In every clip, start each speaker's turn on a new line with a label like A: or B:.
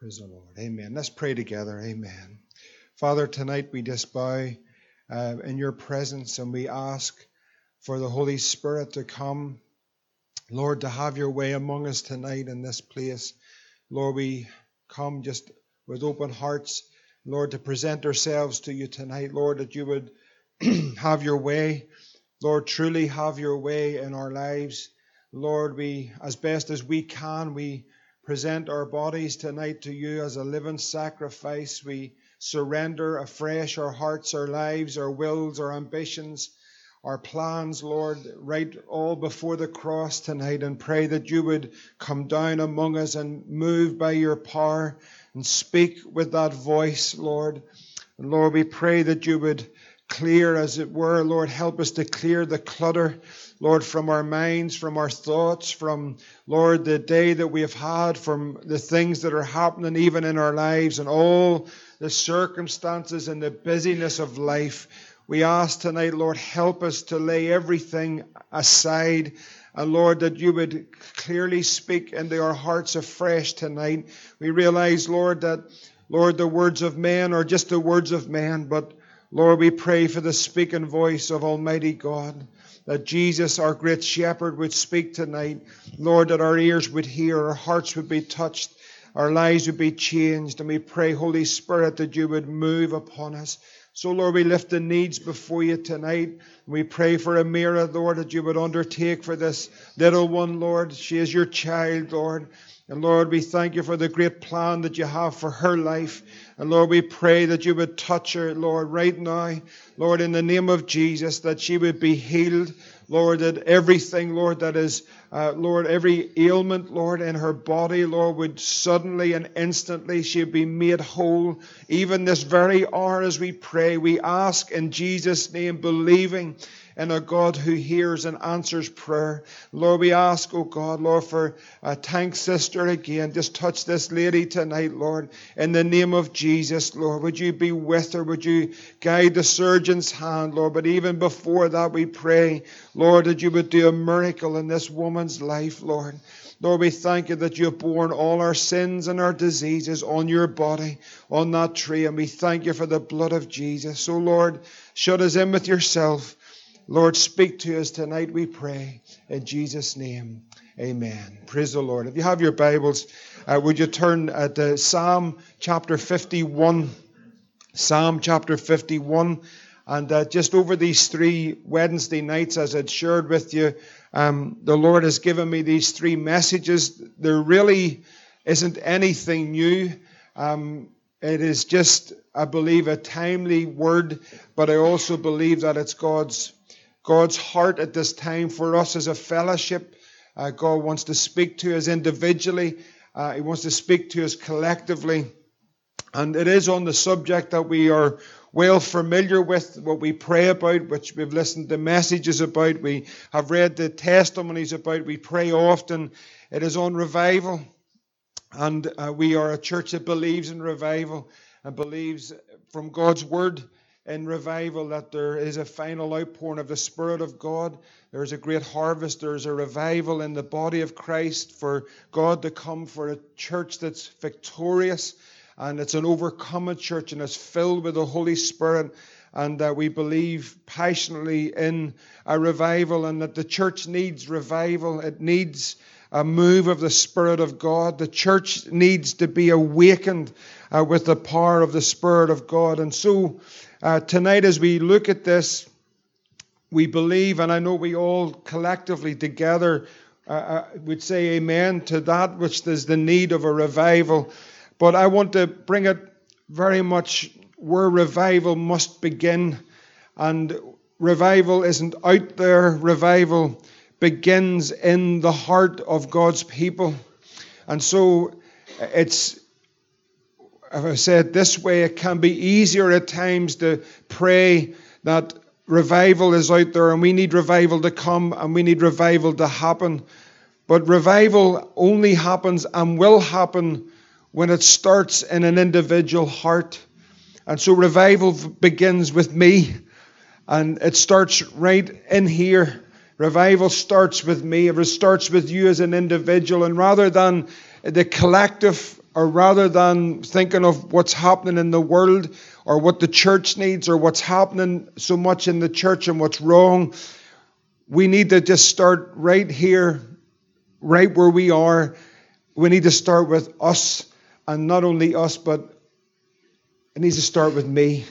A: Praise the Lord. Amen. Let's pray together. Amen. Father, tonight we just bow uh, in your presence and we ask for the Holy Spirit to come. Lord, to have your way among us tonight in this place. Lord, we come just with open hearts, Lord, to present ourselves to you tonight. Lord, that you would have your way. Lord, truly have your way in our lives. Lord, we, as best as we can, we present our bodies tonight to you as a living sacrifice. We surrender afresh our hearts, our lives, our wills, our ambitions, our plans, Lord, right all before the cross tonight and pray that you would come down among us and move by your power and speak with that voice, Lord. And Lord, we pray that you would clear, as it were, Lord, help us to clear the clutter Lord, from our minds, from our thoughts, from, Lord, the day that we have had, from the things that are happening even in our lives and all the circumstances and the busyness of life. We ask tonight, Lord, help us to lay everything aside. And Lord, that you would clearly speak into our hearts afresh tonight. We realize, Lord, that, Lord, the words of man are just the words of man, but Lord, we pray for the speaking voice of Almighty God that Jesus, our great shepherd, would speak tonight. Lord, that our ears would hear, our hearts would be touched, our lives would be changed. And we pray, Holy Spirit, that you would move upon us. So, Lord, we lift the needs before you tonight. We pray for Amira, Lord, that you would undertake for this little one, Lord. She is your child, Lord. And Lord, we thank you for the great plan that you have for her life. And Lord, we pray that you would touch her, Lord, right now. Lord, in the name of Jesus, that she would be healed. Lord, that everything, Lord, that is, uh, Lord, every ailment, Lord, in her body, Lord, would suddenly and instantly she be made whole. Even this very hour as we pray, we ask in Jesus' name, believing and a God who hears and answers prayer. Lord, we ask, oh God, Lord, for a tank sister again. Just touch this lady tonight, Lord, in the name of Jesus, Lord. Would you be with her? Would you guide the surgeon's hand, Lord? But even before that, we pray, Lord, that you would do a miracle in this woman's life, Lord. Lord, we thank you that you have borne all our sins and our diseases on your body, on that tree, and we thank you for the blood of Jesus. So, Lord, shut us in with yourself. Lord, speak to us tonight, we pray. In Jesus' name, amen. Praise the Lord. If you have your Bibles, uh, would you turn uh, to Psalm chapter 51? Psalm chapter 51. And uh, just over these three Wednesday nights, as I'd shared with you, um, the Lord has given me these three messages. There really isn't anything new. Um, it is just, I believe, a timely word, but I also believe that it's God's God's heart at this time for us as a fellowship. Uh, God wants to speak to us individually, uh, He wants to speak to us collectively. And it is on the subject that we are well familiar with, what we pray about, which we've listened to messages about, we have read the testimonies about, we pray often. It is on revival. And uh, we are a church that believes in revival and believes from God's word in revival that there is a final outpouring of the Spirit of God. There's a great harvest. There's a revival in the body of Christ for God to come for a church that's victorious. And it's an overcoming church and it's filled with the Holy Spirit. And that we believe passionately in a revival and that the church needs revival. It needs a move of the Spirit of God. The church needs to be awakened uh, with the power of the Spirit of God. And so uh, tonight, as we look at this, we believe, and I know we all collectively together uh, uh, would say amen to that which is the need of a revival. But I want to bring it very much where revival must begin. And revival isn't out there, revival begins in the heart of God's people. And so it's if I say it this way, it can be easier at times to pray that revival is out there and we need revival to come and we need revival to happen. But revival only happens and will happen when it starts in an individual heart. And so revival begins with me and it starts right in here. Revival starts with me, it starts with you as an individual. And rather than the collective or rather than thinking of what's happening in the world or what the church needs or what's happening so much in the church and what's wrong, we need to just start right here, right where we are. We need to start with us, and not only us, but it needs to start with me.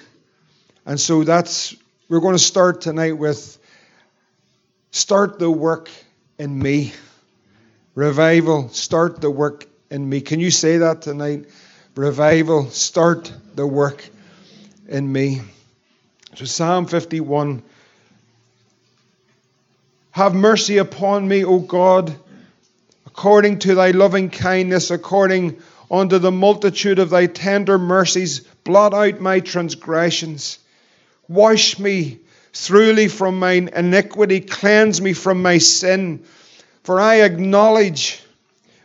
A: And so that's, we're going to start tonight with start the work in me. Revival, start the work in me. Can you say that tonight? Revival, start the work in me. So, Psalm 51 Have mercy upon me, O God, according to thy loving kindness, according unto the multitude of thy tender mercies, blot out my transgressions. Wash me thoroughly from mine iniquity, cleanse me from my sin. For I acknowledge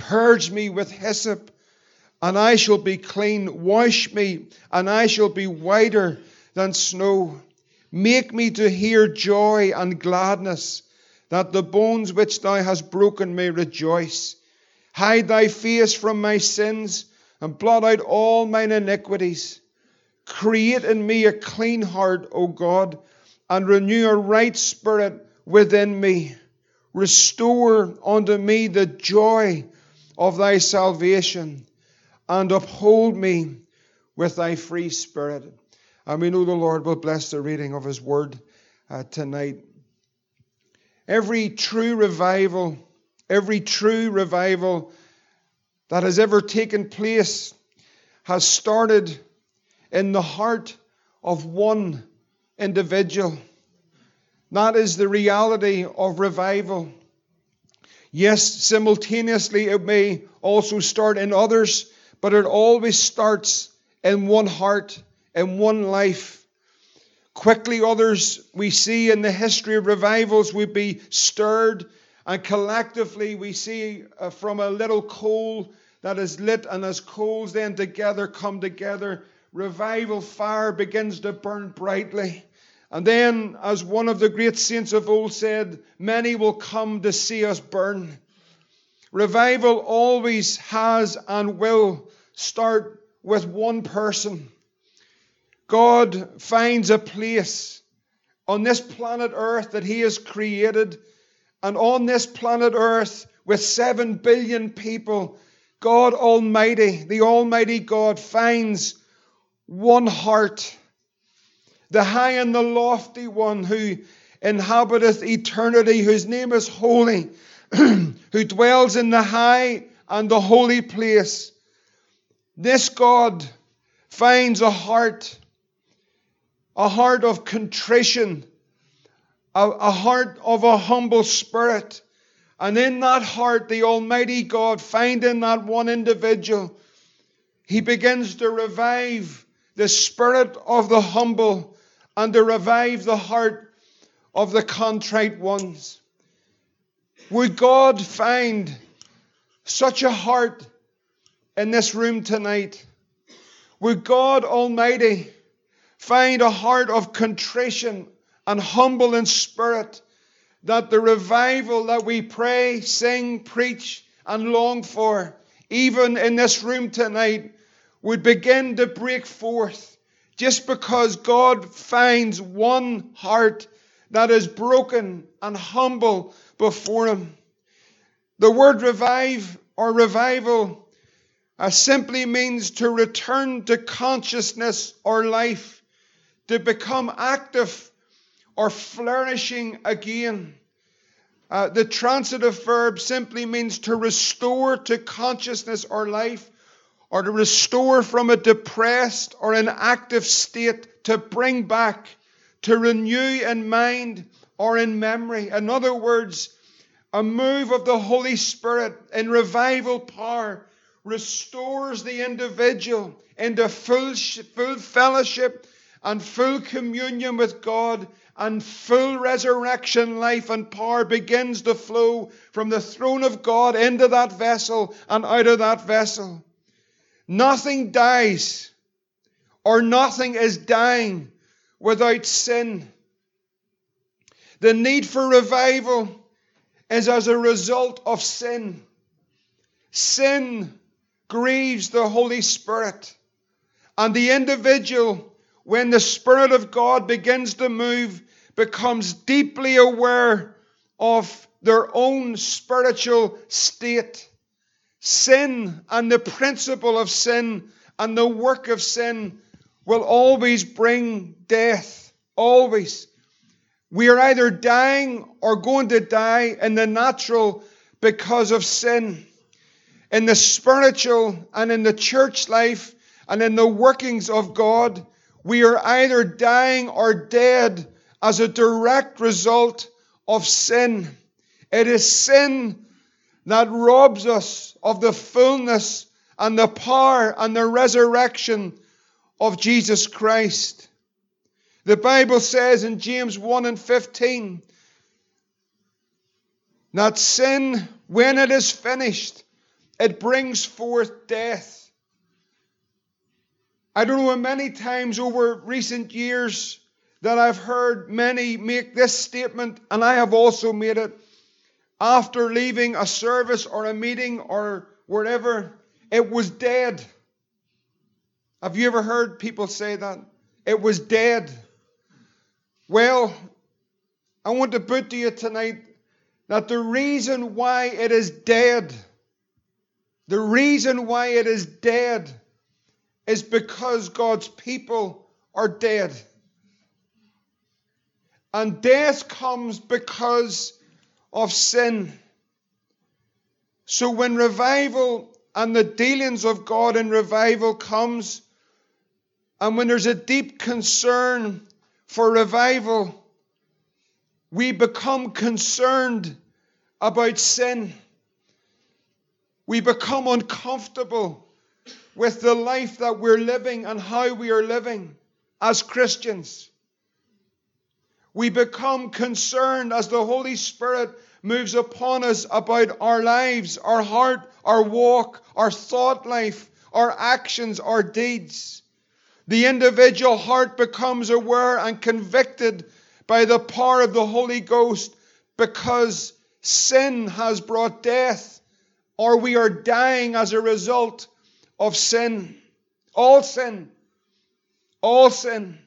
A: Purge me with hyssop, and I shall be clean. Wash me, and I shall be whiter than snow. Make me to hear joy and gladness, that the bones which thou hast broken may rejoice. Hide thy face from my sins, and blot out all mine iniquities. Create in me a clean heart, O God, and renew a right spirit within me. Restore unto me the joy of thy salvation and uphold me with thy free spirit. And we know the Lord will bless the reading of his word uh, tonight. Every true revival, every true revival that has ever taken place has started in the heart of one individual. That is the reality of revival. Yes, simultaneously it may also start in others, but it always starts in one heart, in one life. Quickly, others we see in the history of revivals would be stirred, and collectively we see uh, from a little coal that is lit, and as coals then together come together, revival fire begins to burn brightly. And then, as one of the great saints of old said, many will come to see us burn. Revival always has and will start with one person. God finds a place on this planet Earth that He has created, and on this planet Earth, with seven billion people, God Almighty, the Almighty God, finds one heart the high and the lofty one who inhabiteth eternity, whose name is holy, who dwells in the high and the holy place. This God finds a heart, a heart of contrition, a, a heart of a humble spirit. And in that heart, the Almighty God, finding that one individual, He begins to revive the spirit of the humble and to revive the heart of the contrite ones. Would God find such a heart in this room tonight? Would God Almighty find a heart of contrition and humble in spirit that the revival that we pray, sing, preach, and long for, even in this room tonight, would begin to break forth just because God finds one heart that is broken and humble before Him. The word revive or revival uh, simply means to return to consciousness or life, to become active or flourishing again. Uh, the transitive verb simply means to restore to consciousness or life or to restore from a depressed or inactive state, to bring back, to renew in mind or in memory. In other words, a move of the Holy Spirit in revival power restores the individual into full, full fellowship and full communion with God and full resurrection life and power begins to flow from the throne of God into that vessel and out of that vessel. Nothing dies or nothing is dying without sin. The need for revival is as a result of sin. Sin grieves the Holy Spirit. And the individual, when the Spirit of God begins to move, becomes deeply aware of their own spiritual state. Sin and the principle of sin and the work of sin will always bring death. Always. We are either dying or going to die in the natural because of sin. In the spiritual and in the church life and in the workings of God, we are either dying or dead as a direct result of sin. It is sin that robs us of the fullness and the power and the resurrection of Jesus Christ. The Bible says in James 1 and 15 that sin, when it is finished, it brings forth death. I don't know how many times over recent years that I've heard many make this statement, and I have also made it after leaving a service or a meeting or wherever, it was dead. Have you ever heard people say that? It was dead. Well, I want to put to you tonight that the reason why it is dead, the reason why it is dead, is because God's people are dead. And death comes because of sin. So when revival and the dealings of God in revival comes, and when there's a deep concern for revival, we become concerned about sin. We become uncomfortable with the life that we're living and how we are living as Christians. We become concerned as the Holy Spirit moves upon us about our lives, our heart, our walk, our thought life, our actions, our deeds. The individual heart becomes aware and convicted by the power of the Holy Ghost because sin has brought death, or we are dying as a result of sin. All sin. All sin.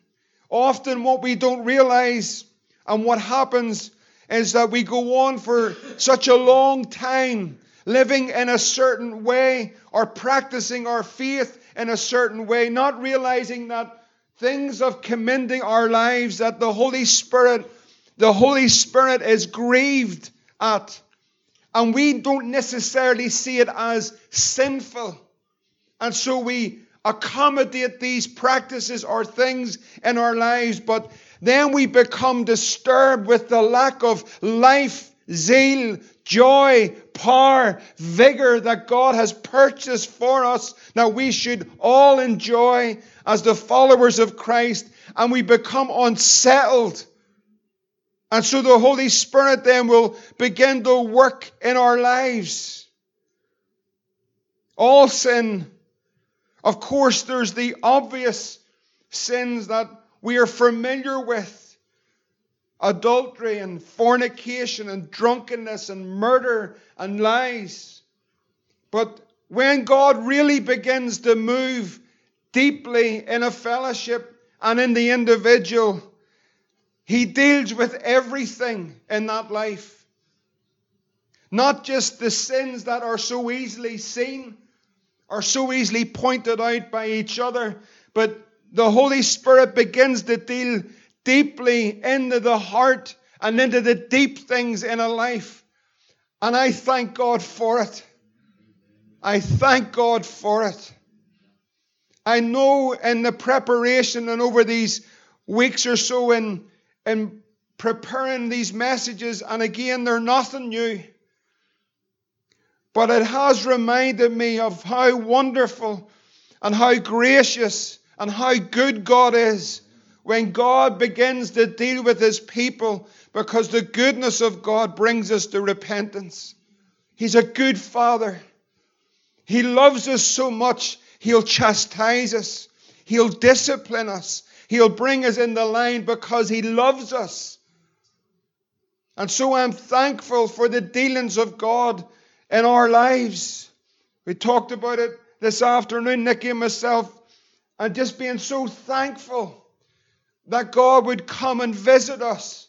A: Often, what we don't realize and what happens is that we go on for such a long time living in a certain way or practicing our faith in a certain way, not realizing that things of commending our lives that the Holy Spirit, the Holy Spirit is grieved at. And we don't necessarily see it as sinful. And so we accommodate these practices or things in our lives, but then we become disturbed with the lack of life, zeal, joy, power, vigor that God has purchased for us that we should all enjoy as the followers of Christ, and we become unsettled. And so the Holy Spirit then will begin to work in our lives. All sin, of course, there's the obvious sins that we are familiar with adultery and fornication and drunkenness and murder and lies. But when God really begins to move deeply in a fellowship and in the individual, He deals with everything in that life. Not just the sins that are so easily seen, are so easily pointed out by each other, but the Holy Spirit begins to deal deeply into the heart and into the deep things in a life. And I thank God for it. I thank God for it. I know in the preparation and over these weeks or so in, in preparing these messages, and again, they're nothing new. But it has reminded me of how wonderful and how gracious and how good God is when God begins to deal with his people because the goodness of God brings us to repentance. He's a good father. He loves us so much, he'll chastise us, he'll discipline us, he'll bring us in the line because he loves us. And so I'm thankful for the dealings of God in our lives. We talked about it this afternoon, Nikki and myself, and just being so thankful that God would come and visit us,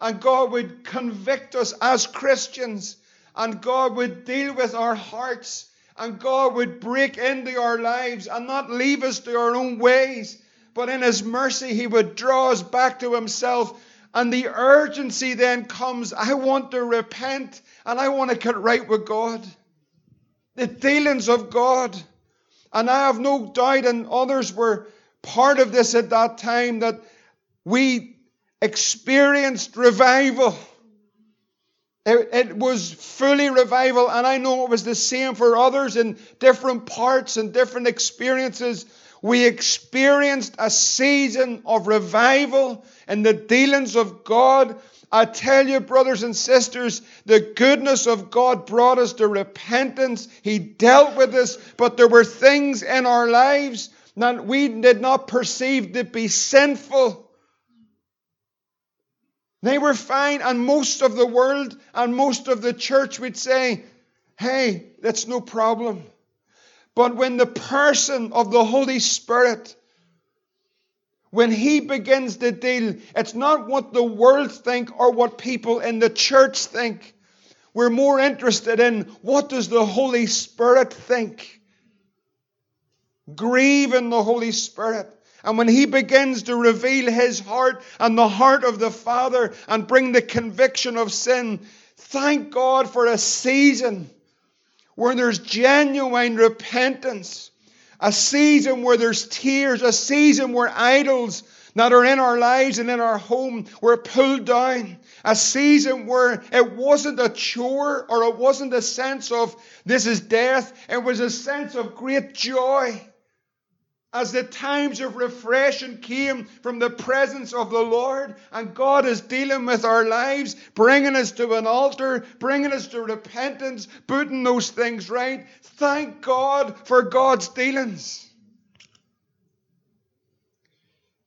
A: and God would convict us as Christians, and God would deal with our hearts, and God would break into our lives and not leave us to our own ways, but in His mercy, He would draw us back to Himself. And the urgency then comes I want to repent and I want to get right with God. The dealings of God. And I have no doubt, and others were part of this at that time, that we experienced revival. It, it, was fully revival, and I know it was the same for others in different parts and different experiences. We experienced a season of revival in the dealings of God. I tell you, brothers and sisters, the goodness of God brought us to repentance. He dealt with us, but there were things in our lives that we did not perceive to be sinful. They were fine, and most of the world and most of the church would say, hey, that's no problem. But when the person of the Holy Spirit, when he begins to deal, it's not what the world think or what people in the church think. We're more interested in what does the Holy Spirit think? Grieve in the Holy Spirit. And when he begins to reveal his heart and the heart of the Father and bring the conviction of sin, thank God for a season where there's genuine repentance, a season where there's tears, a season where idols that are in our lives and in our home were pulled down, a season where it wasn't a chore or it wasn't a sense of this is death, it was a sense of great joy as the times of refreshing came from the presence of the Lord, and God is dealing with our lives, bringing us to an altar, bringing us to repentance, putting those things right. Thank God for God's dealings.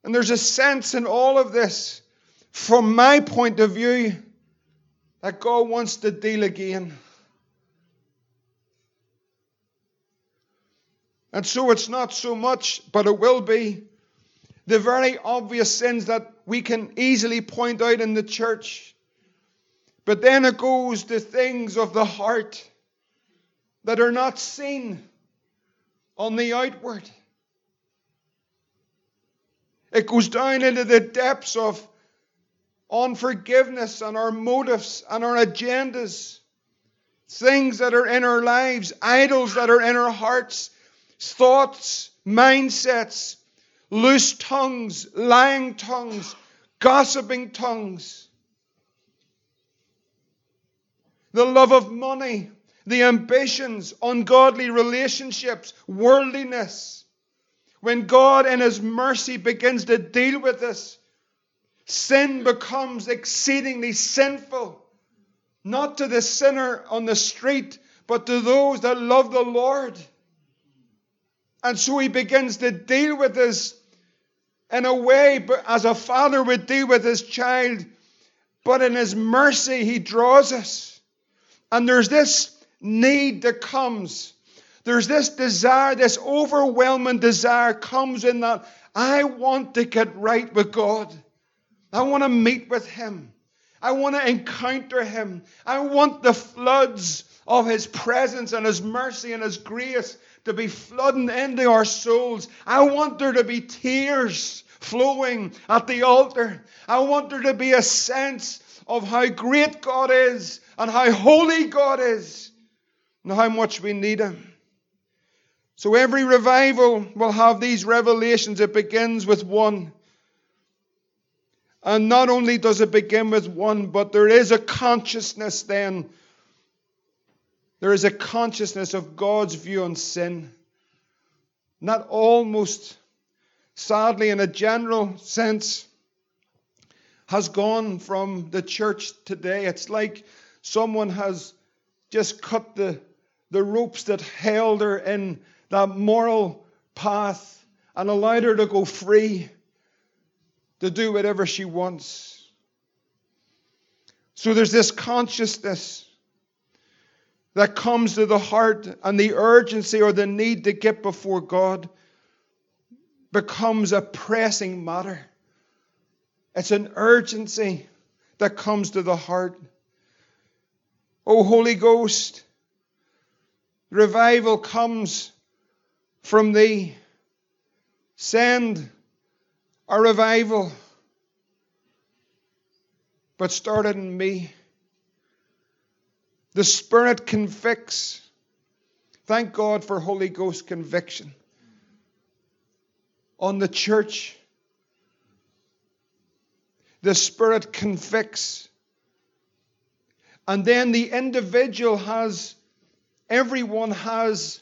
A: And there's a sense in all of this, from my point of view, that God wants to deal again. And so it's not so much, but it will be, the very obvious sins that we can easily point out in the church. But then it goes to things of the heart that are not seen on the outward. It goes down into the depths of unforgiveness and our motives and our agendas. Things that are in our lives, idols that are in our hearts, thoughts, mindsets, loose tongues, lying tongues, gossiping tongues. The love of money, the ambitions, ungodly relationships, worldliness. When God in His mercy begins to deal with this, sin becomes exceedingly sinful. Not to the sinner on the street, but to those that love the Lord. And so he begins to deal with us in a way but as a father would deal with his child. But in his mercy, he draws us. And there's this need that comes. There's this desire, this overwhelming desire comes in that I want to get right with God. I want to meet with Him. I want to encounter Him. I want the floods of His presence and His mercy and His grace to be flooding into our souls. I want there to be tears flowing at the altar. I want there to be a sense of how great God is and how holy God is and how much we need Him. So every revival will have these revelations. It begins with one. And not only does it begin with one, but there is a consciousness then there is a consciousness of God's view on sin. Not almost, sadly, in a general sense, has gone from the church today. It's like someone has just cut the, the ropes that held her in that moral path and allowed her to go free to do whatever she wants. So there's this consciousness that comes to the heart, and the urgency or the need to get before God becomes a pressing matter. It's an urgency that comes to the heart. Oh, Holy Ghost, revival comes from thee. Send a revival, but started in me. The Spirit convicts. Thank God for Holy Ghost conviction on the church. The Spirit convicts. And then the individual has, everyone has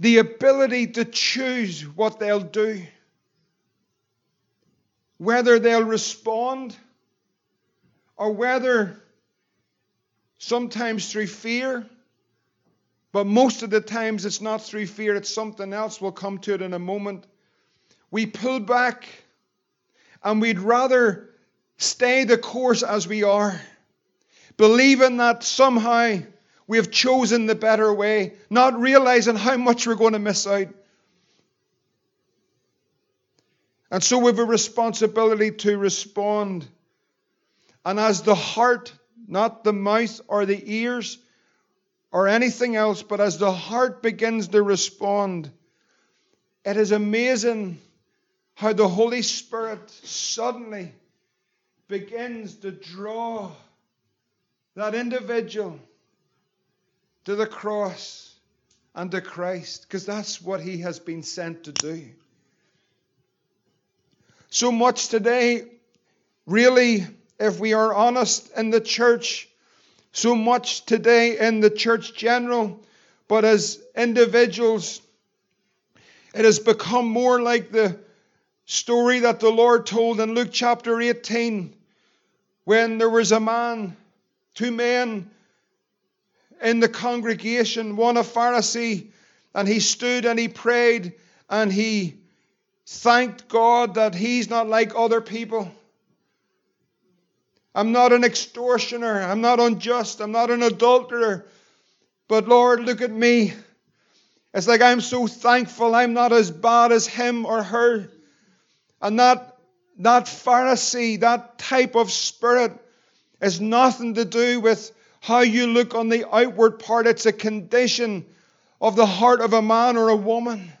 A: the ability to choose what they'll do. Whether they'll respond or whether sometimes through fear, but most of the times it's not through fear, it's something else. We'll come to it in a moment. We pull back and we'd rather stay the course as we are, believing that somehow we have chosen the better way, not realizing how much we're going to miss out. And so we have a responsibility to respond and as the heart, not the mouth or the ears or anything else, but as the heart begins to respond, it is amazing how the Holy Spirit suddenly begins to draw that individual to the cross and to Christ, because that's what he has been sent to do. So much today really if we are honest in the church, so much today in the church general, but as individuals, it has become more like the story that the Lord told in Luke chapter 18 when there was a man, two men in the congregation, one a Pharisee, and he stood and he prayed and he thanked God that he's not like other people. I'm not an extortioner. I'm not unjust. I'm not an adulterer. But Lord, look at me. It's like I'm so thankful I'm not as bad as him or her. And that, that Pharisee, that type of spirit, has nothing to do with how you look on the outward part. It's a condition of the heart of a man or a woman.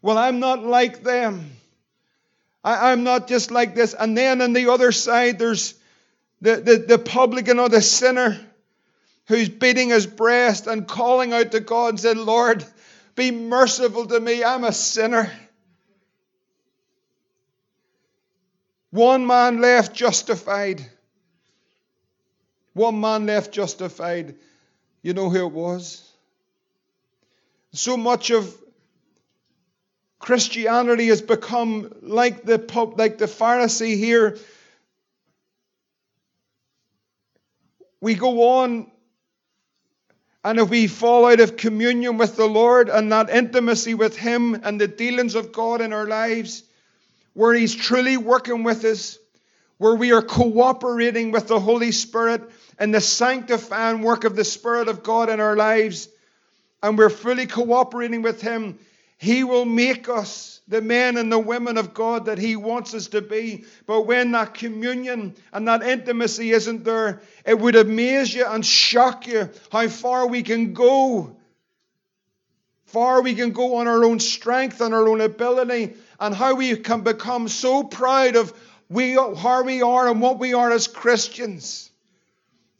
A: Well, I'm not like them. I, am not just like this. And then on the other side, there's the, the, the publican or the sinner who's beating his breast and calling out to God and said, Lord, be merciful to me. I'm a sinner. One man left justified. One man left justified. You know who it was? So much of Christianity has become like the, like the Pharisee here we go on. And if we fall out of communion with the Lord and that intimacy with Him and the dealings of God in our lives, where He's truly working with us, where we are cooperating with the Holy Spirit and the sanctifying work of the Spirit of God in our lives, and we're fully cooperating with Him, He will make us the men and the women of God that He wants us to be. But when that communion and that intimacy isn't there, it would amaze you and shock you how far we can go. Far we can go on our own strength and our own ability, and how we can become so proud of we, how we are and what we are as Christians.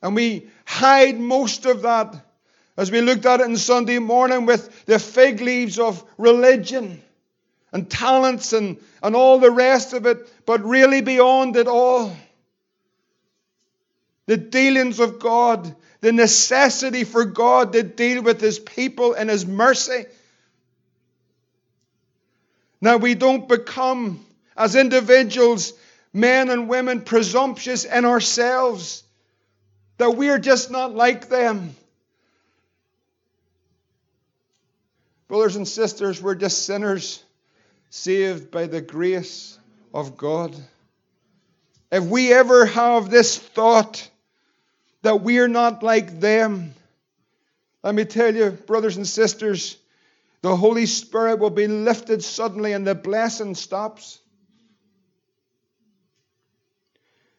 A: And we hide most of that as we looked at it on Sunday morning with the fig leaves of religion and talents and, and all the rest of it, but really beyond it all, the dealings of God, the necessity for God to deal with his people in his mercy. Now, we don't become, as individuals, men and women, presumptuous in ourselves, that we're just not like them. Brothers and sisters, we're just sinners saved by the grace of God. If we ever have this thought that we're not like them, let me tell you, brothers and sisters, the Holy Spirit will be lifted suddenly and the blessing stops.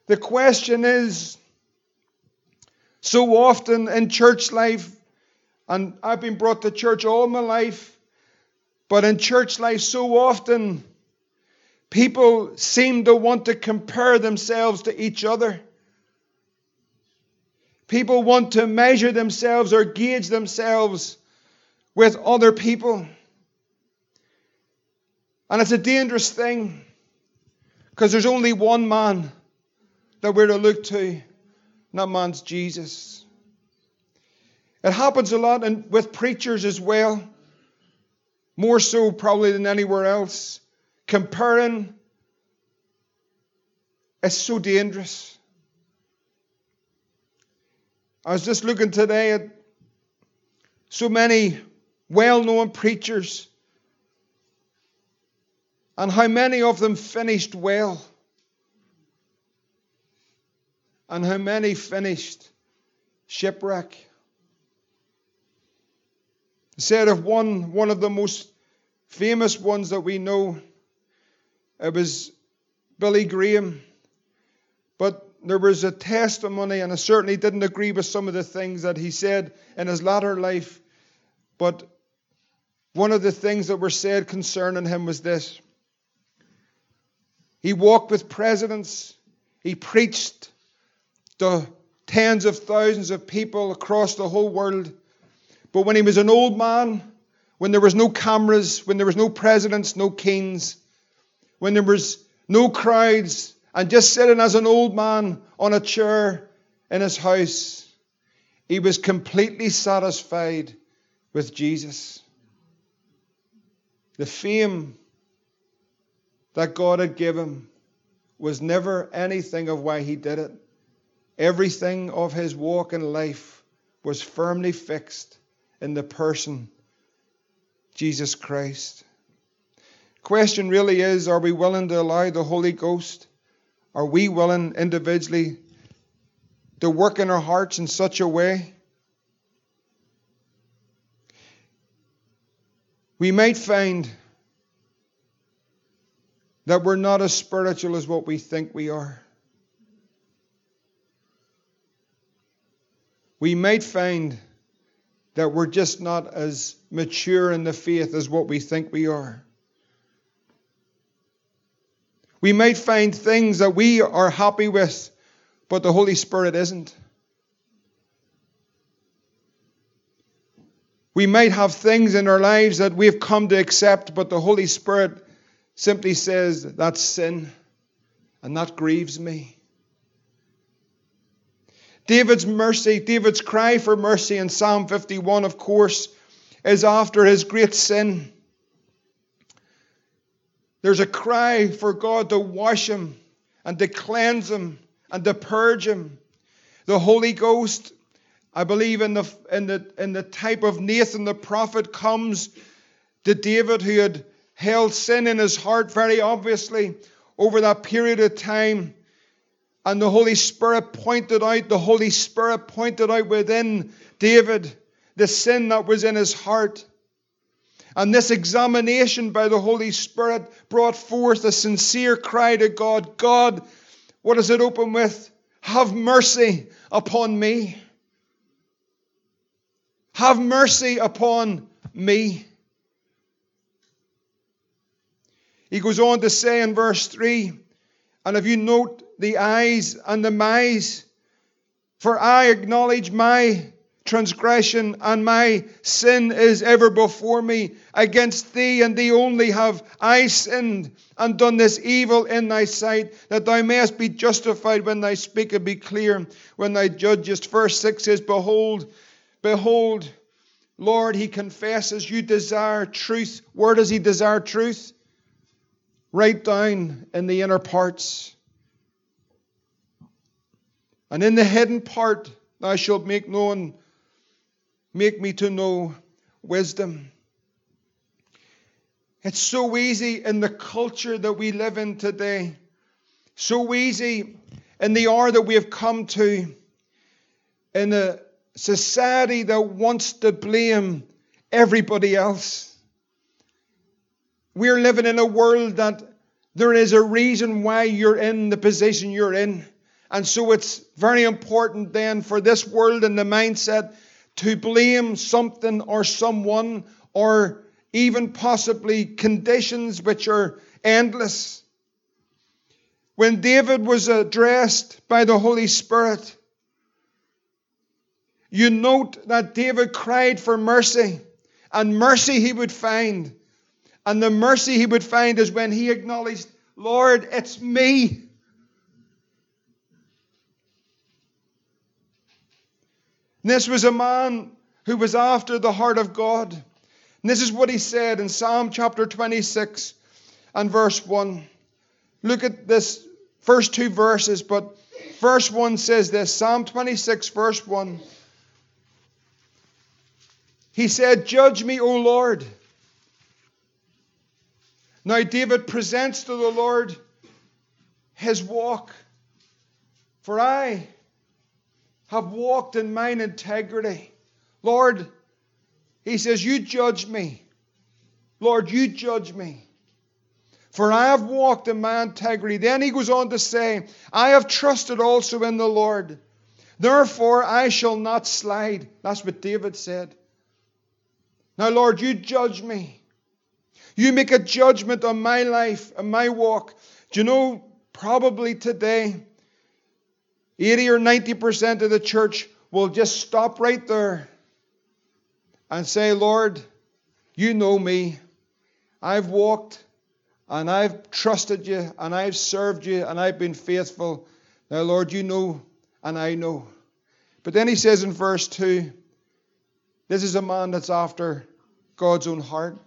A: The question is so often in church life, and I've been brought to church all my life, but in church life, so often people seem to want to compare themselves to each other. People want to measure themselves or gauge themselves with other people. And it's a dangerous thing because there's only one man that we're to look to, and that man's Jesus. It happens a lot in, with preachers as well, more so probably than anywhere else. Comparing is so dangerous. I was just looking today at so many well known preachers and how many of them finished well and how many finished shipwreck. Of one, one of the most famous ones that we know, it was Billy Graham. But there was a testimony, and I certainly didn't agree with some of the things that he said in his latter life. But one of the things that were said concerning him was this He walked with presidents, he preached to tens of thousands of people across the whole world. But when he was an old man, when there was no cameras, when there was no presidents, no kings, when there was no crowds, and just sitting as an old man on a chair in his house, he was completely satisfied with Jesus. The fame that God had given him was never anything of why he did it. Everything of his walk in life was firmly fixed in the person Jesus Christ. Question really is are we willing to allow the Holy Ghost? Are we willing individually to work in our hearts in such a way? We might find that we're not as spiritual as what we think we are. we might find that we're just not as mature in the faith as what we think we are. We might find things that we are happy with, but the Holy Spirit isn't. We might have things in our lives that we've come to accept, but the Holy Spirit simply says, That's sin, and that grieves me. David's mercy, David's cry for mercy in Psalm 51, of course, is after his great sin. There's a cry for God to wash him and to cleanse him and to purge him. The Holy Ghost, I believe, in the, in the, in the type of Nathan the prophet, comes to David who had held sin in his heart very obviously over that period of time. And the Holy Spirit pointed out, the Holy Spirit pointed out within David the sin that was in his heart. And this examination by the Holy Spirit brought forth a sincere cry to God God, what does it open with? Have mercy upon me. Have mercy upon me. He goes on to say in verse 3 and if you note the eyes and the my's, for I acknowledge my transgression and my sin is ever before me. Against thee and thee only have I sinned and done this evil in thy sight, that thou mayest be justified when thou speak and be clear when thou judgest. Verse 6 says, Behold, behold, Lord, he confesses, you desire truth. Where does he desire truth? Right down in the inner parts. And in the hidden part, thou shalt make known, make me to know wisdom. It's so easy in the culture that we live in today, so easy in the hour that we have come to, in a society that wants to blame everybody else. We're living in a world that there is a reason why you're in the position you're in. And so it's very important then for this world and the mindset to blame something or someone or even possibly conditions which are endless. When David was addressed by the Holy Spirit, you note that David cried for mercy, and mercy he would find. And the mercy he would find is when he acknowledged, Lord, it's me. This was a man who was after the heart of God. And this is what he said in Psalm chapter 26 and verse 1. Look at this first two verses, but verse 1 says this Psalm 26, verse 1. He said, Judge me, O Lord. Now, David presents to the Lord his walk. For I have walked in mine integrity. Lord, he says, You judge me. Lord, you judge me. For I have walked in my integrity. Then he goes on to say, I have trusted also in the Lord. Therefore I shall not slide. That's what David said. Now, Lord, you judge me. You make a judgment on my life and my walk. Do you know, probably today, 80 or 90% of the church will just stop right there and say, Lord, you know me. I've walked and I've trusted you and I've served you and I've been faithful. Now, Lord, you know and I know. But then he says in verse 2 this is a man that's after God's own heart.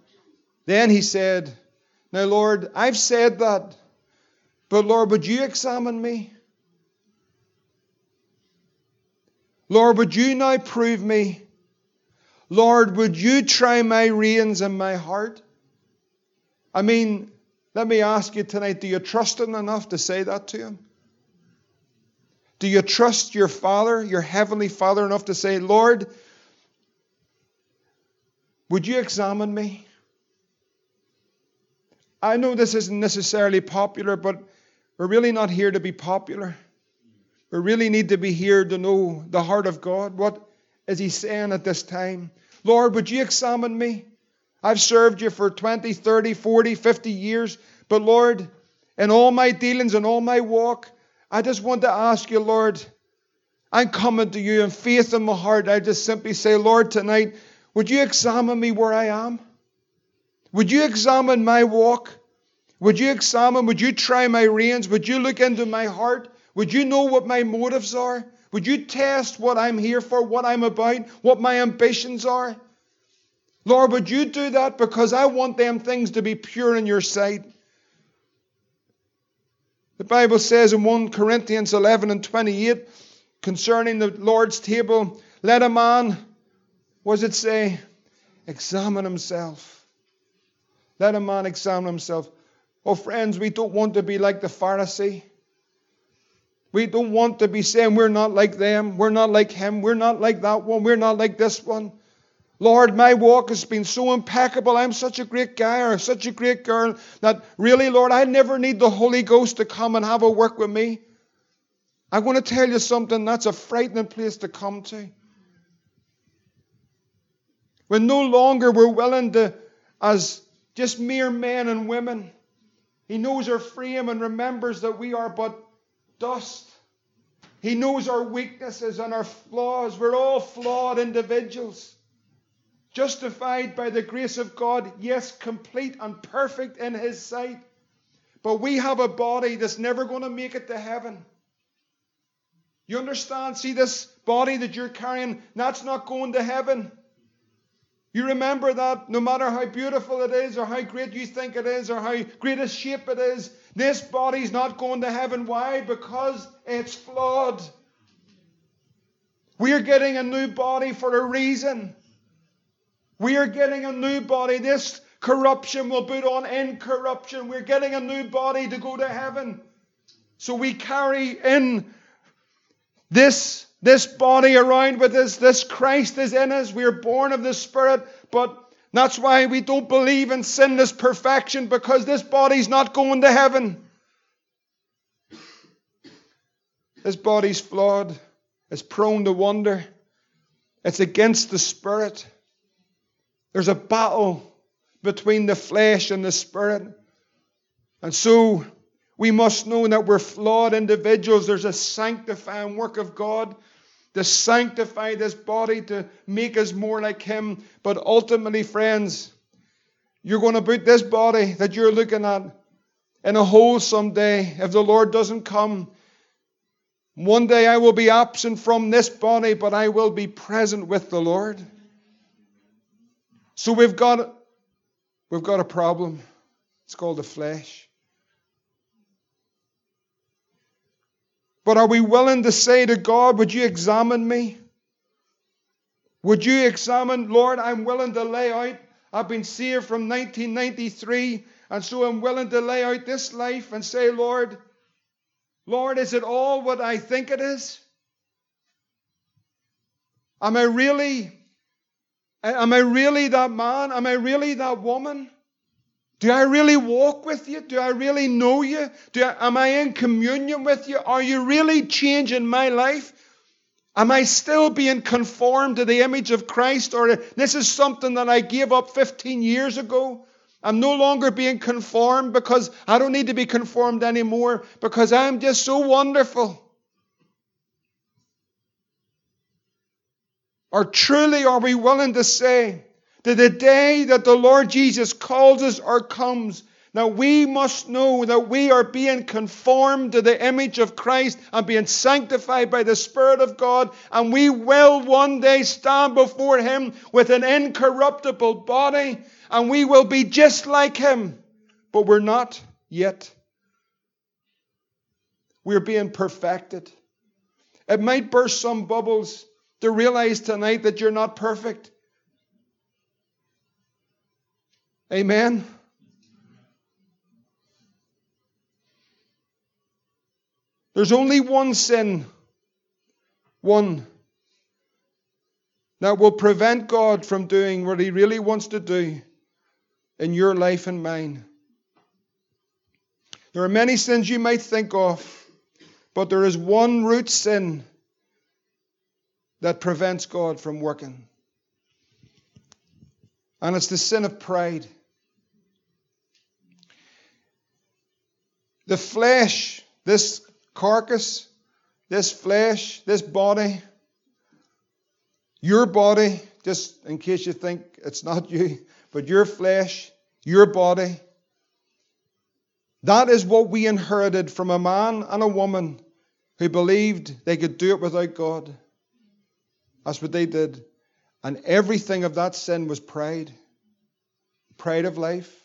A: Then he said, Now, Lord, I've said that, but Lord, would you examine me? Lord, would you now prove me? Lord, would you try my reins and my heart? I mean, let me ask you tonight do you trust Him enough to say that to Him? Do you trust your Father, your Heavenly Father, enough to say, Lord, would you examine me? I know this isn't necessarily popular, but we're really not here to be popular. We really need to be here to know the heart of God. What is He saying at this time? Lord, would you examine me? I've served you for 20, 30, 40, 50 years, but Lord, in all my dealings and all my walk, I just want to ask you, Lord, I'm coming to you in faith in my heart. I just simply say, Lord, tonight, would you examine me where I am? Would you examine my walk? Would you examine, would you try my reins? Would you look into my heart? Would you know what my motives are? Would you test what I'm here for, what I'm about, what my ambitions are? Lord, would you do that because I want them things to be pure in your sight? The Bible says in 1 Corinthians 11 and 28 concerning the Lord's table, let a man, what does it say? Examine himself. Let a man examine himself. Oh, friends, we don't want to be like the Pharisee. We don't want to be saying we're not like them, we're not like him, we're not like that one, we're not like this one. Lord, my walk has been so impeccable. I'm such a great guy or such a great girl that really, Lord, I never need the Holy Ghost to come and have a work with me. I'm going to tell you something that's a frightening place to come to. When no longer we're willing to, as just mere men and women, He knows our frame and remembers that we are but dust. He knows our weaknesses and our flaws. We're all flawed individuals. Justified by the grace of God, yes, complete and perfect in His sight. But we have a body that's never going to make it to heaven. You understand? See, this body that you're carrying, that's not going to heaven. You remember that no matter how beautiful it is, or how great you think it is, or how great a shape it is, this body's not going to heaven. Why? Because it's flawed. We are getting a new body for a reason. We are getting a new body. This corruption will put on incorruption. We're getting a new body to go to heaven. So we carry in this, this body around with us. This Christ is in us. We are born of the Spirit, but that's why we don't believe in sinless perfection because this body's not going to heaven. This body's flawed. It's prone to wander. It's against the Spirit. There's a battle between the flesh and the Spirit. And so we must know that we're flawed individuals. There's a sanctifying work of God to sanctify this body, to make us more like Him. But ultimately, friends, you're going to put this body that you're looking at in a hole someday if the Lord doesn't come. One day I will be absent from this body, but I will be present with the Lord. So we've got, we've got a problem. It's called the flesh. But are we willing to say to God, Would you examine me? Would you examine, Lord, I'm willing to lay out. I've been saved from 1993, and so I'm willing to lay out this life and say, Lord, Lord, is it all what I think it is? Am I really am I really that man? Am I really that woman? Do I really walk with you? Do I really know you? Do I, am I in communion with you? Are you really changing my life? Am I still being conformed to the image of Christ? Or this is something that I gave up 15 years ago? I'm no longer being conformed because I don't need to be conformed anymore because I'm just so wonderful. Or truly are we willing to say, that the day that the Lord Jesus calls us or comes, now we must know that we are being conformed to the image of Christ and being sanctified by the Spirit of God, and we will one day stand before Him with an incorruptible body, and we will be just like Him, but we're not yet. We're being perfected. It might burst some bubbles to realize tonight that you're not perfect. Amen. There's only one sin, one, that will prevent God from doing what He really wants to do in your life and mine. There are many sins you might think of, but there is one root sin that prevents God from working. And it's the sin of pride. The flesh, this carcass, this flesh, this body, your body, just in case you think it's not you, but your flesh, your body, that is what we inherited from a man and a woman who believed they could do it without God. That's what they did. And everything of that sin was pride pride of life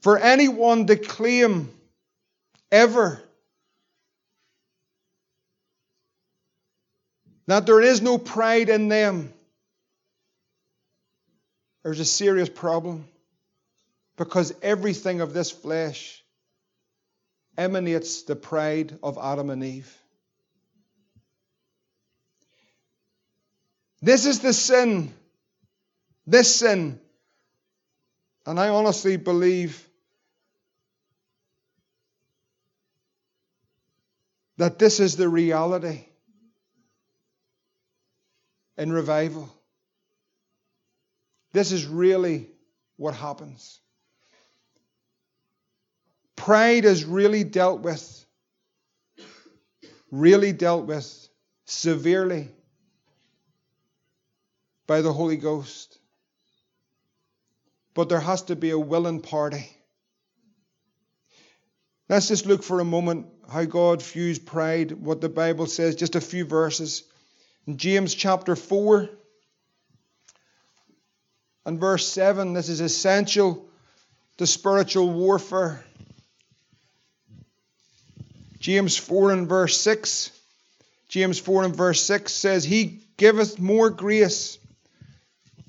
A: for anyone to claim ever that there is no pride in them, there's a serious problem because everything of this flesh emanates the pride of Adam and Eve. This is the sin, this sin. And I honestly believe that this is the reality in revival. This is really what happens. Pride is really dealt with really dealt with severely by the Holy Ghost. But there has to be a willing party. Let's just look for a moment how God views pride, what the Bible says, just a few verses. In James chapter 4 and verse 7, this is essential to spiritual warfare. James 4 and verse 6. James 4 and verse 6 says, He giveth more grace.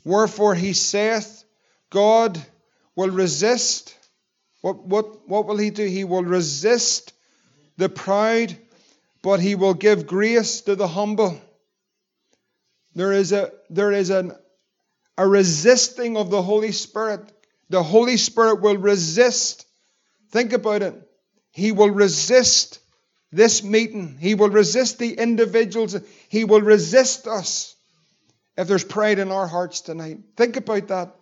A: Wherefore he saith, God will resist. What, what, what will he do? He will resist the proud, but he will give grace to the humble. There is a there is an, a resisting of the Holy Spirit. The Holy Spirit will resist. Think about it. He will resist this meeting. He will resist the individuals. He will resist us if there's pride in our hearts tonight. Think about that.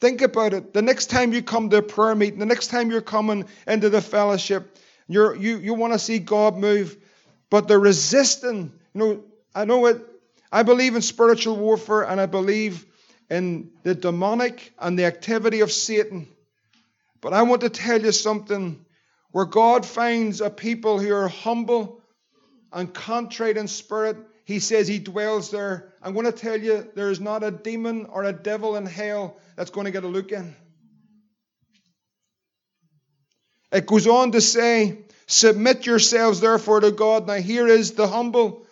A: Think about it. The next time you come to a prayer meeting, the next time you're coming into the fellowship, you're, you, you want to see God move, but the resisting, you know, I know it, I believe in spiritual warfare and I believe in the demonic and the activity of Satan. But I want to tell you something where God finds a people who are humble and contrite in spirit. He says he dwells there. I'm going to tell you, there is not a demon or a devil in hell that's going to get a look in. It goes on to say, Submit yourselves therefore to God. Now, here is the humble.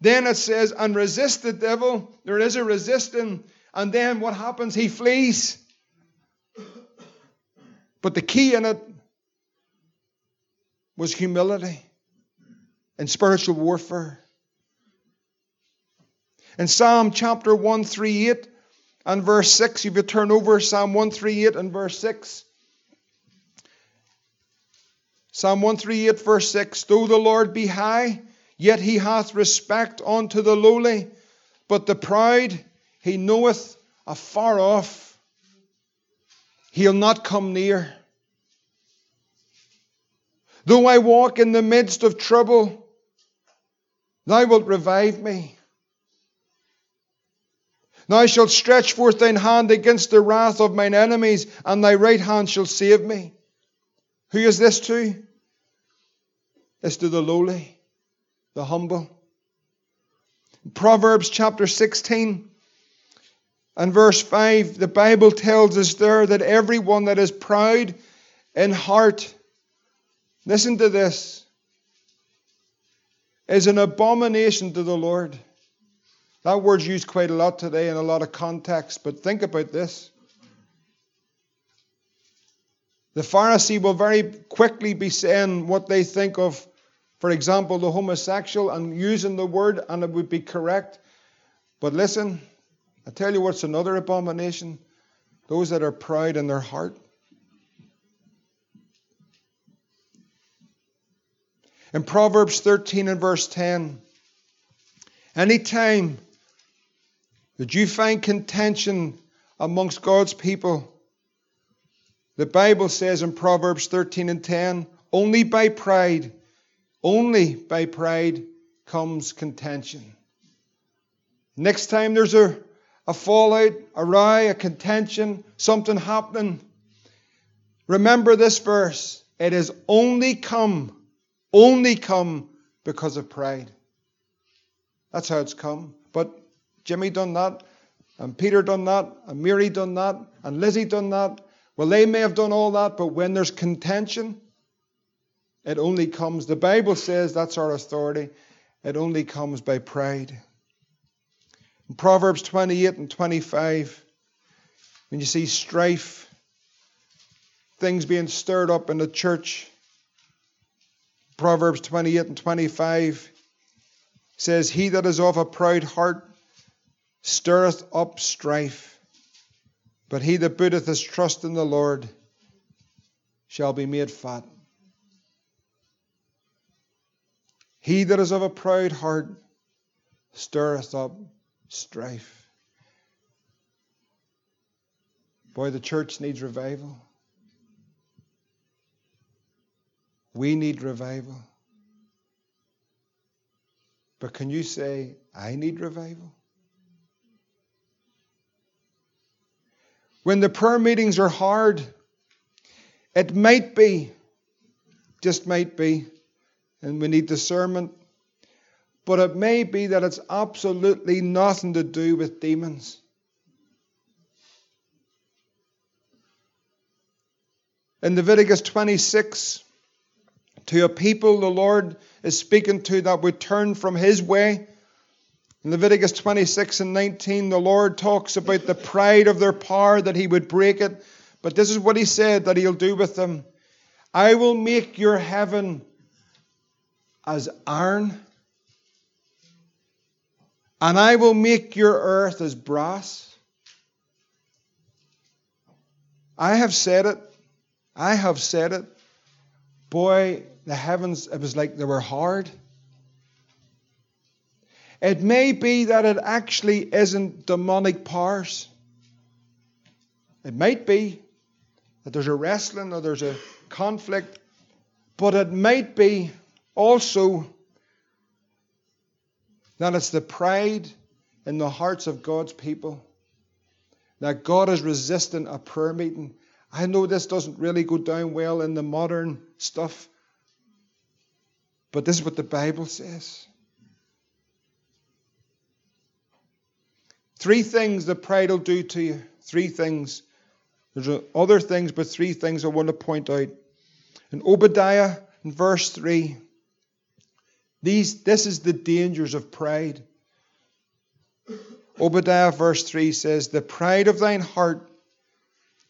A: Then it says, And resist the devil. There is a resisting. And then what happens? He flees. But the key in it was humility and spiritual warfare. In Psalm chapter 138 and verse 6, if you turn over Psalm 138 and verse 6, Psalm 138, verse 6 Though the Lord be high, yet he hath respect unto the lowly, but the proud he knoweth afar off. He'll not come near. Though I walk in the midst of trouble, thou wilt revive me. Thou shalt stretch forth thine hand against the wrath of mine enemies, and thy right hand shall save me. Who is this to? It's to the lowly, the humble. Proverbs chapter 16 and verse 5, the Bible tells us there that everyone that is proud in heart, listen to this, is an abomination to the Lord. That word's used quite a lot today in a lot of contexts, but think about this. The Pharisee will very quickly be saying what they think of, for example, the homosexual and using the word, and it would be correct. But listen, I tell you what's another abomination those that are proud in their heart. In Proverbs 13 and verse 10, anytime that you find contention amongst God's people, the Bible says in Proverbs 13 and 10, only by pride, only by pride comes contention. Next time there's a, a fallout, a row, a contention, something happening, remember this verse. It has only come, only come because of pride. That's how it's come. But Jimmy done that, and Peter done that, and Mary done that, and Lizzie done that, well, they may have done all that, but when there's contention, it only comes, the Bible says that's our authority, it only comes by pride. In Proverbs 28 and 25, when you see strife, things being stirred up in the church, Proverbs 28 and 25 says, He that is of a proud heart stirreth up strife. But he that putteth his trust in the Lord shall be made fat. He that is of a proud heart stirreth up strife. Boy, the church needs revival. We need revival. But can you say, I need revival? When the prayer meetings are hard, it might be, just might be, and we need discernment, but it may be that it's absolutely nothing to do with demons. In Leviticus 26, to a people the Lord is speaking to that would turn from his way. In Leviticus 26 and 19, the Lord talks about the pride of their power, that he would break it. But this is what he said that he'll do with them I will make your heaven as iron, and I will make your earth as brass. I have said it. I have said it. Boy, the heavens, it was like they were hard. It may be that it actually isn't demonic powers. It might be that there's a wrestling or there's a conflict, but it might be also that it's the pride in the hearts of God's people. That God is resisting a prayer meeting I know this doesn't really go down well in the modern stuff, but this is what the Bible says. Three things that pride will do to you. Three things. There's other things, but three things I want to point out. In Obadiah, in verse 3, these, this is the dangers of pride. Obadiah, verse 3 says, The pride of thine heart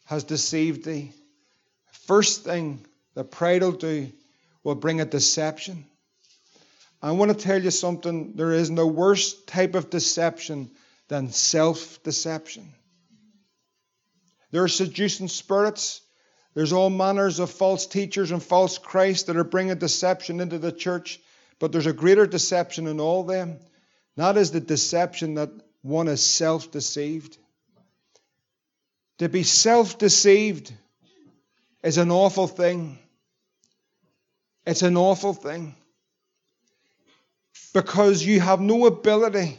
A: has deceived thee. First thing that pride will do will bring a deception. I want to tell you something. There is no worse type of deception than self deception. There are seducing spirits. There's all manners of false teachers and false Christ that are bringing deception into the church. But there's a greater deception in all them. That is the deception that one is self deceived. To be self deceived is an awful thing. It's an awful thing. Because you have no ability.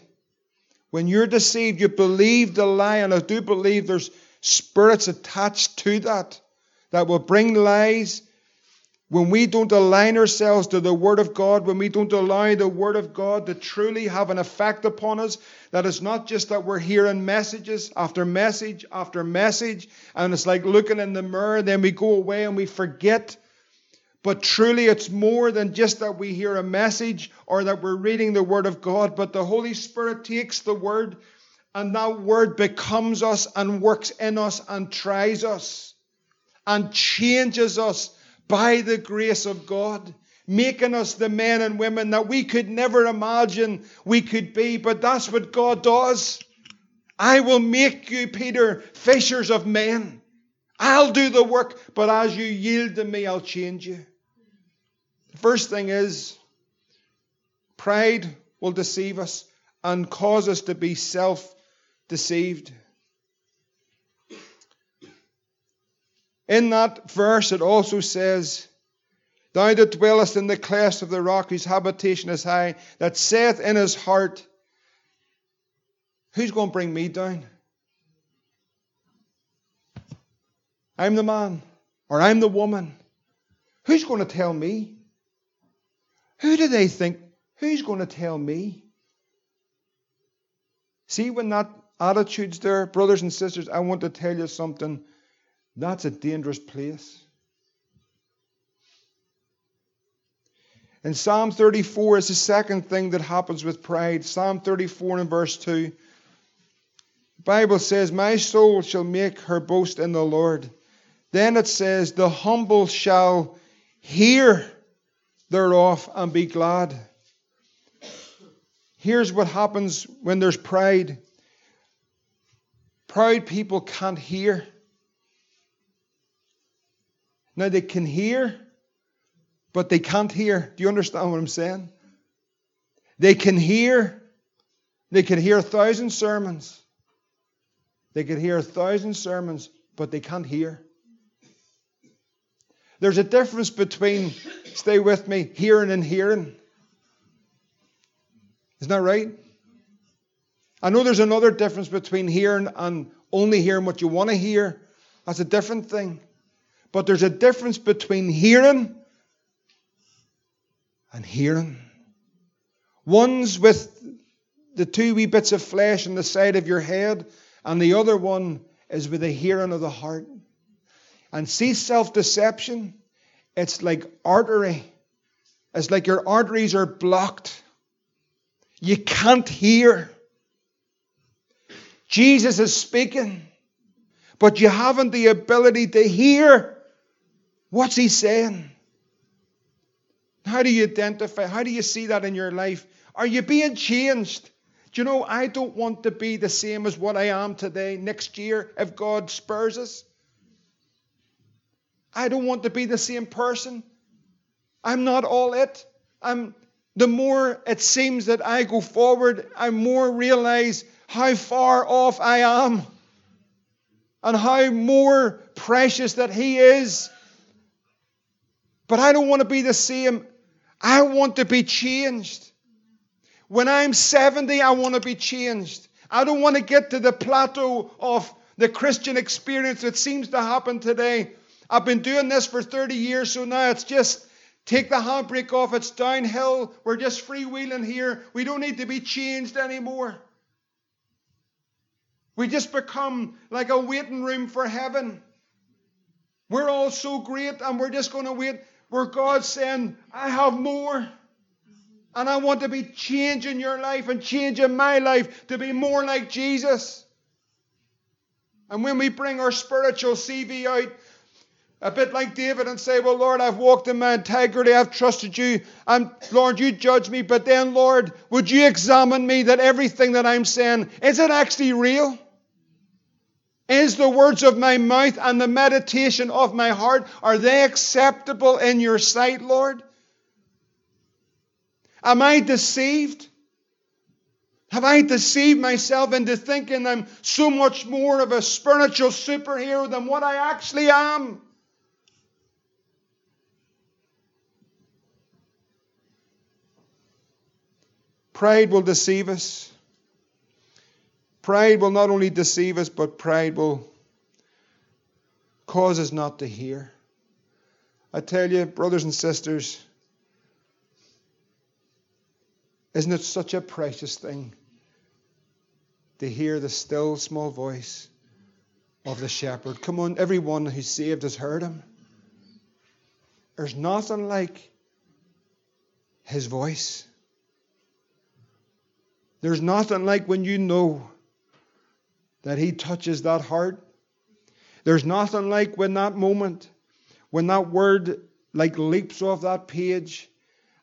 A: When you're deceived, you believe the lie, and I do believe there's spirits attached to that that will bring lies when we don't align ourselves to the Word of God, when we don't allow the Word of God to truly have an effect upon us, that it's not just that we're hearing messages after message after message, and it's like looking in the mirror, then we go away and we forget. But truly, it's more than just that we hear a message or that we're reading the Word of God, but the Holy Spirit takes the Word and that Word becomes us and works in us and tries us and changes us by the grace of God, making us the men and women that we could never imagine we could be. But that's what God does. I will make you, Peter, fishers of men. I'll do the work, but as you yield to me, I'll change you. The first thing is pride will deceive us and cause us to be self deceived. In that verse, it also says, Thou that dwellest in the cleft of the rock, whose habitation is high, that saith in his heart, Who's going to bring me down? I'm the man, or I'm the woman. Who's going to tell me? Who do they think? Who's going to tell me? See, when that attitude's there, brothers and sisters, I want to tell you something. That's a dangerous place. In Psalm 34 is the second thing that happens with pride. Psalm 34 and verse 2. The Bible says, My soul shall make her boast in the Lord. Then it says, The humble shall hear thereof and be glad. Here's what happens when there's pride proud people can't hear. Now they can hear, but they can't hear. Do you understand what I'm saying? They can hear. They can hear a thousand sermons. They can hear a thousand sermons, but they can't hear. There's a difference between, stay with me, hearing and hearing. Isn't that right? I know there's another difference between hearing and only hearing what you want to hear. That's a different thing. But there's a difference between hearing and hearing. One's with the two wee bits of flesh on the side of your head, and the other one is with the hearing of the heart. And see self deception, it's like artery. It's like your arteries are blocked. You can't hear. Jesus is speaking, but you haven't the ability to hear what's he saying. How do you identify? How do you see that in your life? Are you being changed? Do you know, I don't want to be the same as what I am today next year if God spurs us. I don't want to be the same person. I'm not all it. I'm the more it seems that I go forward, I more realize how far off I am and how more precious that He is. But I don't want to be the same. I want to be changed. When I'm 70, I want to be changed. I don't want to get to the plateau of the Christian experience that seems to happen today. I've been doing this for 30 years, so now it's just take the handbrake off. It's downhill. We're just freewheeling here. We don't need to be changed anymore. We just become like a waiting room for heaven. We're all so great, and we're just going to wait where God's saying, I have more. And I want to be changing your life and changing my life to be more like Jesus. And when we bring our spiritual CV out, a bit like David, and say, Well, Lord, I've walked in my integrity, I've trusted you, and Lord, you judge me, but then, Lord, would you examine me that everything that I'm saying, is it actually real? Is the words of my mouth and the meditation of my heart, are they acceptable in your sight, Lord? Am I deceived? Have I deceived myself into thinking I'm so much more of a spiritual superhero than what I actually am? Pride will deceive us. Pride will not only deceive us, but pride will cause us not to hear. I tell you, brothers and sisters, isn't it such a precious thing to hear the still small voice of the shepherd? Come on, everyone who's saved has heard him. There's nothing like his voice. There's nothing like when you know that He touches that heart. There's nothing like when that moment, when that word like leaps off that page,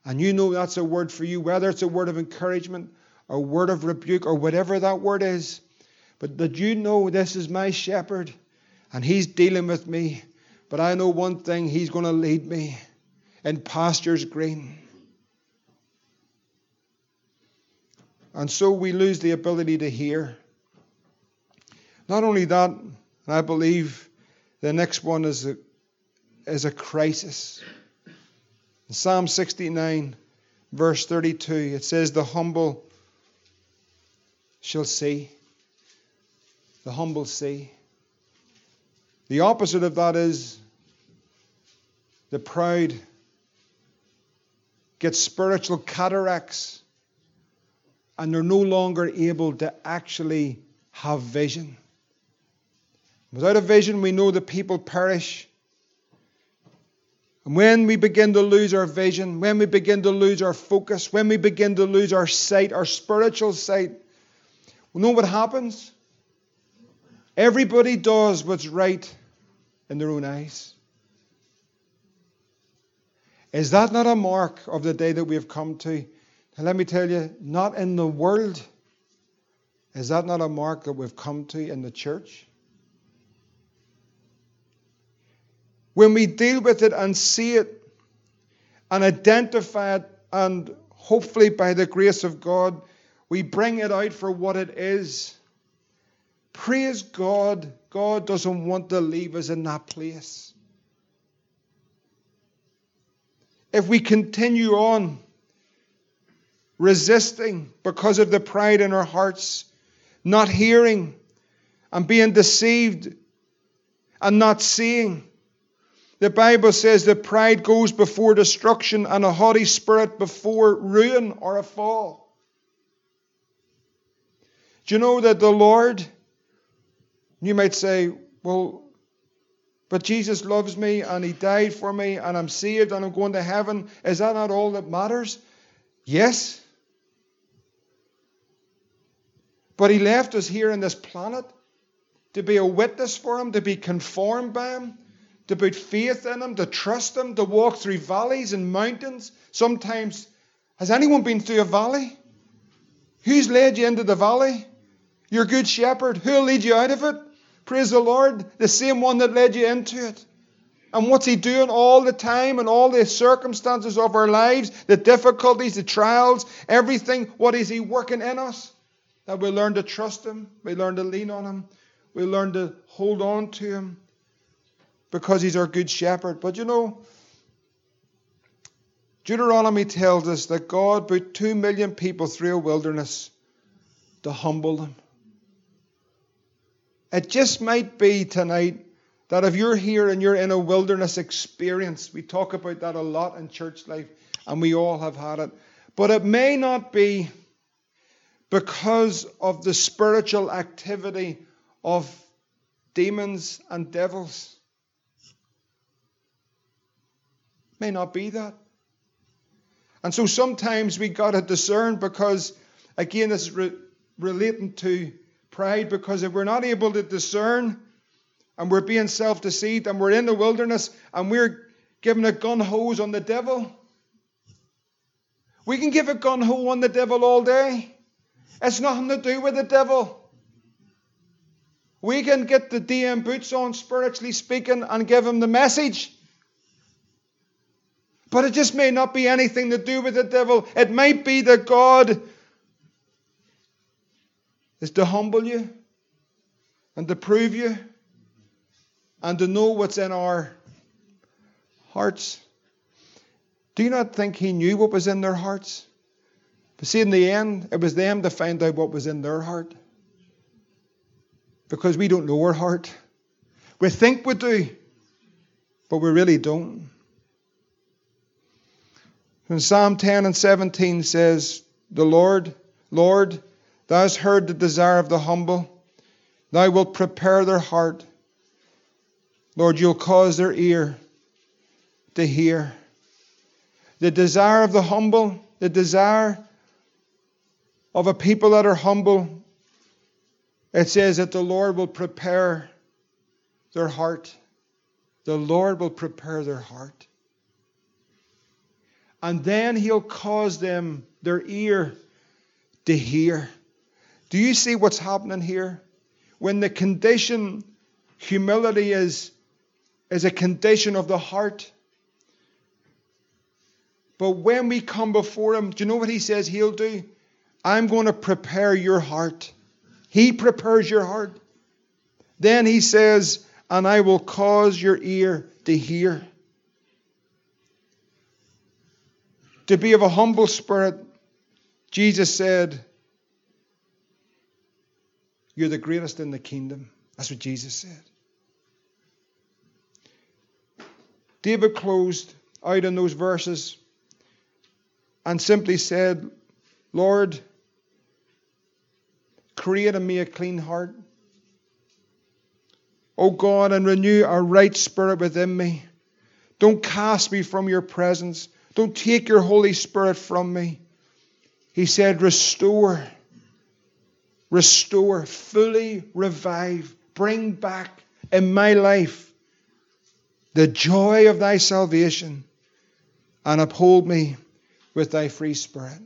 A: and you know that's a word for you, whether it's a word of encouragement, a word of rebuke, or whatever that word is. But that you know this is my shepherd, and He's dealing with me. But I know one thing He's going to lead me in pastures green. And so we lose the ability to hear. Not only that, I believe the next one is a, is a crisis. In Psalm 69, verse 32, it says, The humble shall see. The humble see. The opposite of that is the proud get spiritual cataracts and they're no longer able to actually have vision. Without a vision, we know that people perish. And when we begin to lose our vision, when we begin to lose our focus, when we begin to lose our sight, our spiritual sight, we know what happens? Everybody does what's right in their own eyes. Is that not a mark of the day that we have come to? And let me tell you, not in the world. Is that not a mark that we've come to in the church? When we deal with it and see it and identify it, and hopefully by the grace of God, we bring it out for what it is. Praise God, God doesn't want to leave us in that place. If we continue on, resisting because of the pride in our hearts, not hearing and being deceived and not seeing. The Bible says that pride goes before destruction and a haughty spirit before ruin or a fall. Do you know that the Lord, you might say, well, but Jesus loves me and He died for me and I'm saved and I'm going to heaven. Is that not all that matters? Yes. But He left us here on this planet to be a witness for Him, to be conformed by Him, to put faith in Him, to trust Him, to walk through valleys and mountains. Sometimes, has anyone been through a valley? Who's led you into the valley? Your good shepherd. Who'll lead you out of it? Praise the Lord, the same one that led you into it. And what's He doing all the time and all the circumstances of our lives, the difficulties, the trials, everything? What is He working in us? That we learn to trust Him, we learn to lean on Him, we learn to hold on to Him because He's our good shepherd. But you know, Deuteronomy tells us that God put two million people through a wilderness to humble them. It just might be tonight that if you're here and you're in a wilderness experience, we talk about that a lot in church life, and we all have had it. But it may not be because of the spiritual activity of demons and devils. May not be that. And so sometimes we got to discern because, again, this is re- relating to pride because if we're not able to discern and we're being self deceived and we're in the wilderness and we're giving a gun hose on the devil, we can give a gun hose on the devil all day. It's nothing to do with the devil. We can get the DM boots on, spiritually speaking, and give him the message. But it just may not be anything to do with the devil. It might be that God is to humble you and to prove you and to know what's in our hearts. Do you not think he knew what was in their hearts? But see, in the end, it was them to find out what was in their heart. Because we don't know our heart. We think we do, but we really don't. When Psalm 10 and 17 says, The Lord, Lord, Thou hast heard the desire of the humble. Thou wilt prepare their heart. Lord, you'll cause their ear to hear. The desire of the humble, the desire of a people that are humble, it says that the Lord will prepare their heart. The Lord will prepare their heart. And then He'll cause them, their ear, to hear. Do you see what's happening here? When the condition, humility is, is a condition of the heart. But when we come before Him, do you know what He says He'll do? I'm going to prepare your heart. He prepares your heart. Then He says, and I will cause your ear to hear. To be of a humble spirit, Jesus said, you're the greatest in the kingdom. That's what Jesus said. David closed out in those verses and simply said, Lord, create in me a clean heart. O God, and renew a right spirit within me. Don't cast me from your presence. Don't take your Holy Spirit from me. He said, Restore restore, fully revive, bring back in my life the joy of thy salvation and uphold me with thy free spirit.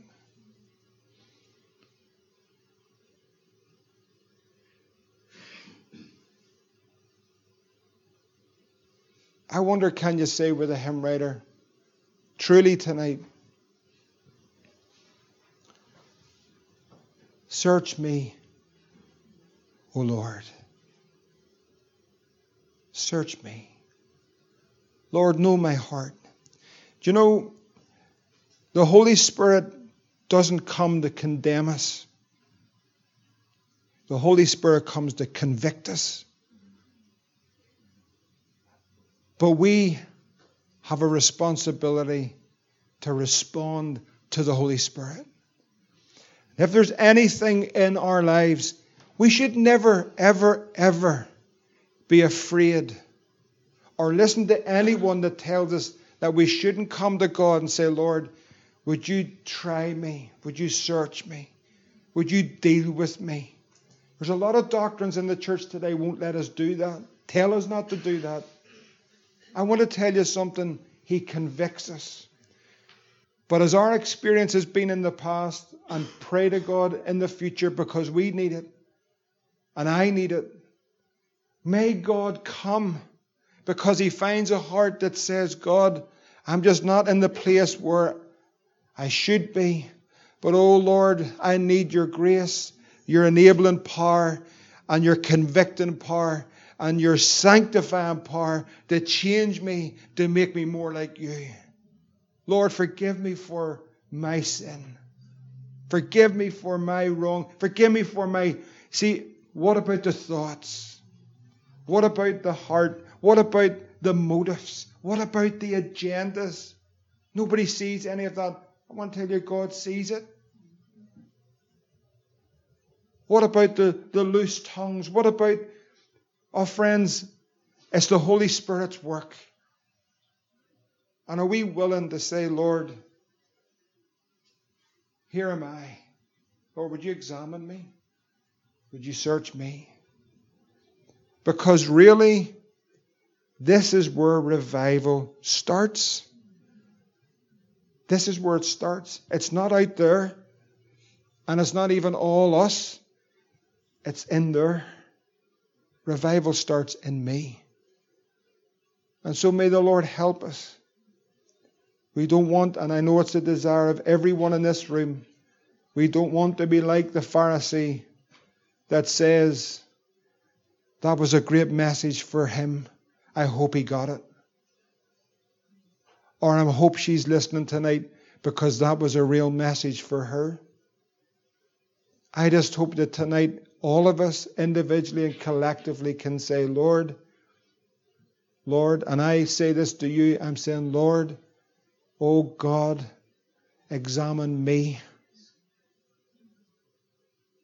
A: I wonder, can you say with a hymn writer, truly tonight, Search me, O Lord. Search me. Lord, know my heart. Do you know, the Holy Spirit doesn't come to condemn us. The Holy Spirit comes to convict us. But we have a responsibility to respond to the Holy Spirit. If there's anything in our lives, we should never, ever, ever be afraid or listen to anyone that tells us that we shouldn't come to God and say, Lord, would you try me? Would you search me? Would you deal with me? There's a lot of doctrines in the church today won't let us do that. Tell us not to do that. I want to tell you something. He convicts us. But as our experience has been in the past, and pray to God in the future because we need it, and I need it, may God come because He finds a heart that says, God, I'm just not in the place where I should be. But oh Lord, I need your grace, your enabling power, and your convicting power, and your sanctifying power to change me, to make me more like you. Lord, forgive me for my sin. Forgive me for my wrong. Forgive me for my. See, what about the thoughts? What about the heart? What about the motives? What about the agendas? Nobody sees any of that. I want to tell you, God sees it. What about the, the loose tongues? What about our friends? It's the Holy Spirit's work. And are we willing to say, Lord, here am I. Lord, would you examine me? Would you search me? Because really, this is where revival starts. This is where it starts. It's not out there, and it's not even all us, it's in there. Revival starts in me. And so may the Lord help us. We don't want, and I know it's the desire of everyone in this room, we don't want to be like the Pharisee that says, That was a great message for him. I hope he got it or I hope she's listening tonight because that was a real message for her. I just hope that tonight all of us individually and collectively can say, Lord, Lord, and I say this to you, I'm saying, Lord, oh God, examine me.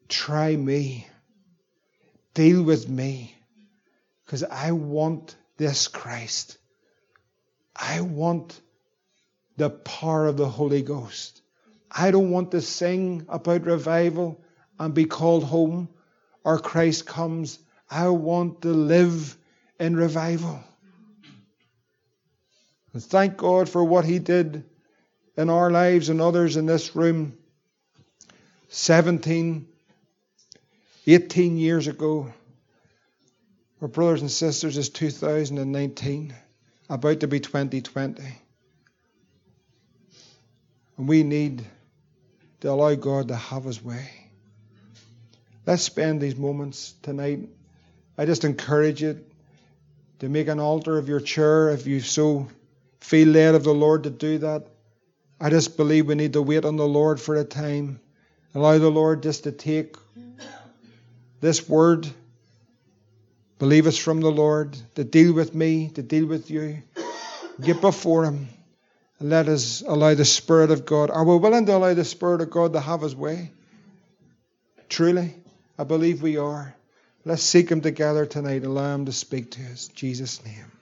A: Try me. Deal with me. Because I want this Christ. I want the power of the Holy Ghost. I don't want to sing about revival and be called home or Christ comes. I want to live in revival. And thank God for what He did in our lives and others in this room 17, 18 years ago. Our brothers and sisters, is 2019, about to be 2020. And we need to allow God to have His way. Let's spend these moments tonight. I just encourage you to make an altar of your chair if you so feel led of the Lord to do that. I just believe we need to wait on the Lord for a time. Allow the Lord just to take this word, believe it's from the Lord, to deal with me, to deal with you. Get before Him let us allow the Spirit of God. Are we willing to allow the Spirit of God to have His way? Truly, I believe we are. Let's seek Him together tonight. Allow Him to speak to us. In Jesus' name.